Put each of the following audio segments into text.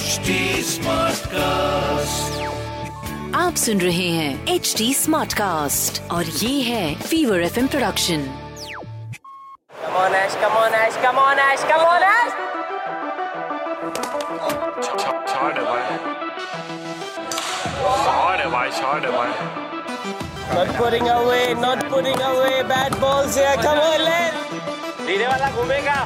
HD Smartcast. आप सुन रहे हैं एच डी स्मार्ट कास्ट और ये है fever F production Come on, Ash, come on, Ash, come on, Ash, come on, Ash! Shot है भाई शॉट है भाई शॉट है भाई Not putting away, not putting away, bad balls here, come on, let! धीरे वाला घूमेगा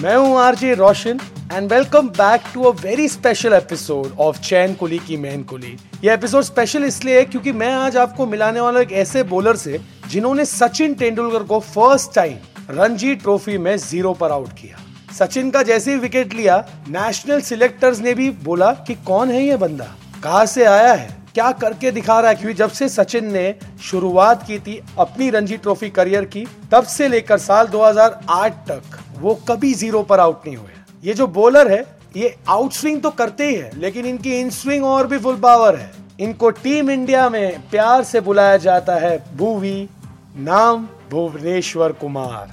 मैं हूँ RJ Roshan and welcome back to a very special episode of Chain Kulii Ki Main Kulii ये एपिसोड स्पेशल इसलिए है क्योंकि मैं आज आपको मिलाने वाला एक ऐसे बॉलर से, जिन्होंने सचिन तेंदुलकर को फ़र्स्ट टाइम रणजी ट्रॉफी में ज़ीरो पर आउट किया। सचिन का जैसे ही विकेट लिया नेशनल सिलेक्टर्स ने भी बोला कि कौन है ये बंदा? कहाँ से आया है? क्या करके दिखा रहा है? क्योंकि जब से सचिन ने शुरुआत की थी अपनी रणजी ट्रॉफी करियर की, तब से लेकर साल 2008 तक वो कभी ज़ीरो पर आउट नहीं हुए। ये जो बॉलर है, ये आउट स्विंग तो करते ही है, लेकिन इनकी इन स्विंग और भी फुल पावर है। इनको टीम इंडिया में प्यार से बुलाया जाता है भूवी, नाम भुवनेश्वर कुमार।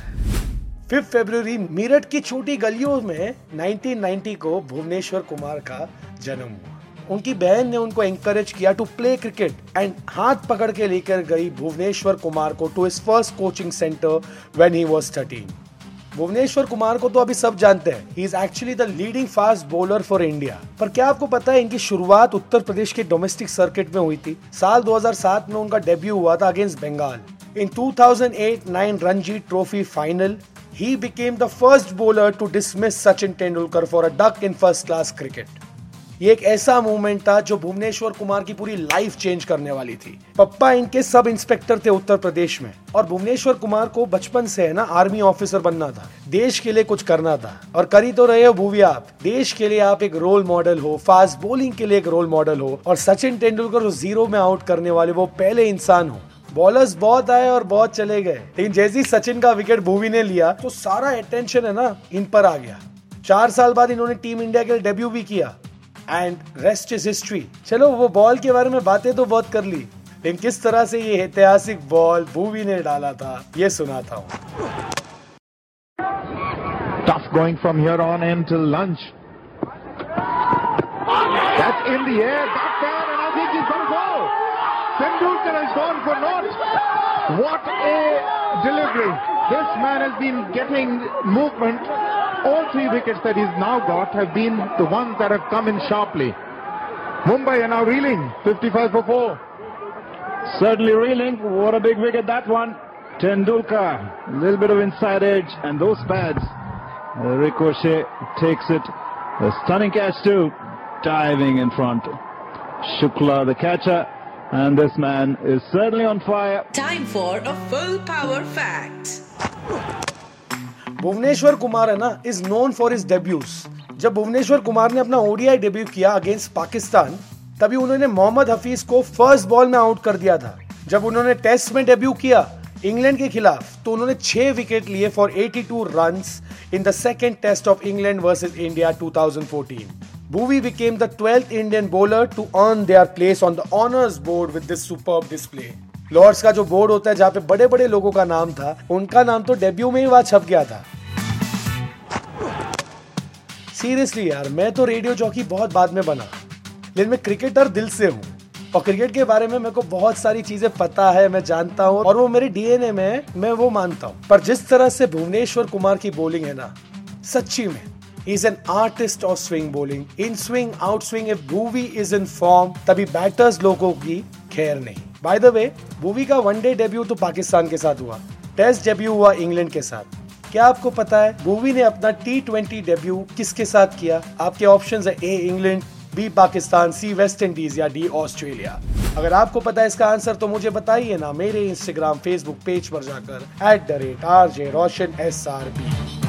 फिफ्थ फेब्रुवरी मीरठ की छोटी गलियों में 1990 को भुवनेश्वर कुमार का जन्म हुआ। उनकी बहन ने उनको एंकरेज किया टू प्ले क्रिकेट एंड हाथ पकड़ के लेकर गई भुवनेश्वर कुमार को to his first coaching centre when he was 13 Bhuvneshwar Kumar को तो अभी सब जानते हैं। He is actually the leading fast bowler for India पर क्या आपको पता है इनकी शुरुआत उत्तर प्रदेश के डोमेस्टिक सर्किट में हुई थी? साल 2007 में उनका डेब्यू हुआ था against Bengal in 2008-9 Ranji trophy final he became the first bowler to dismiss Sachin Tendulkar for a duck in first class cricket. ये एक ऐसा मूवमेंट था जो भुवनेश्वर कुमार की पूरी लाइफ चेंज करने वाली थी। पप्पा इनके सब इंस्पेक्टर थे उत्तर प्रदेश में और भुवनेश्वर कुमार को बचपन से है ना आर्मी ऑफिसर बनना था। देश के लिए कुछ करना था। और करी तो रहे हो भूवी आप। देश के लिए आप एक रोल मॉडल हो फास्ट बॉलिंग के लिए एक रोल मॉडल हो और सचिन तेंदुलकर ज़ीरो में आउट करने वाले वो पहले इंसान हो। बॉलर्स बहुत आए और बहुत चले गए। लेकिन जैसे ही सचिन का विकेट भूवी ने लिया तो सारा अटेंशन है ना इन पर आ गया। चार साल बाद इन्होंने टीम इंडिया के लिए डेब्यू भी किया। एंड रेस्ट इज़ हिस्ट्री चलो वो बॉल के बारे में बातें तो बहुत कर ली लेकिन किस तरह से ये ऐतिहासिक बॉल भूवी ने डाला था ये सुनाता हूँ Tough going from here on until lunch. That's in the air, back there, and I think he's going to go. Tendulkar has gone for naught. What a delivery. This man has been getting movement. all three wickets that he's now got have been the ones that have come in sharply. Mumbai are now reeling, 55 for 4. Certainly reeling, what a big wicket that one. Tendulkar, a little bit of inside edge and those pads. Ricochet takes it, a stunning catch too, diving in front. Shukla the catcher and this man is certainly on fire. Time for a full power fact. Bhuvneshwar Kumar है ना is known for his debuts जब भुवनेश्वर कुमार ने अपना ODI debut किया against Pakistan, तभी उन्होंने मोहम्मद हफीज को first ball में आउट कर दिया था। जब उन्होंने टेस्ट में डेब्यू किया इंग्लैंड के खिलाफ तो उन्होंने छह विकेट लिए for 82 runs in the second test of England versus India 2014 Bhuvi became the 12th Indian bowler to earn their place on the honors board with this superb display. Lord's का जो board होता है जहाँ पे बड़े बड़े लोगों का नाम था उनका नाम तो डेब्यू में ही वहाँ छप गया था। सीरियसली यार मैं तो रेडियो जॉकी बहुत बाद में बना। लेकिन मैं क्रिकेटर दिल से हूँ। और क्रिकेट के बारे में मेरे को बहुत सारी चीज़ें पता है मैं जानता हूँ और वो मेरे डीएनए में मैं वो मानता हूँ। पर जिस तरह से भुवनेश्वर कुमार की बॉलिंग है ना सच्ची में is an artist of swing bowling. In swing out swing if Bhuvi is in form, तभी बैटर्स लोगों की खैर नहीं। बाय द वे भूवी का वनडे डेब्यू तो पाकिस्तान के साथ हुआ। टेस्ट डेब्यू हुआ इंग्लैंड के साथ। क्या आपको पता है भूवी ने अपना टी ट्वेंटी डेब्यू किसके साथ किया? आपके ऑप्शंस है A England B Pakistan C West Indies या डी ऑस्ट्रेलिया अगर आपको पता है इसका आंसर तो मुझे बताइए ना। मेरे इंस्टाग्राम फेसबुक पेज पर जाकर at the rate R J Roshan S R B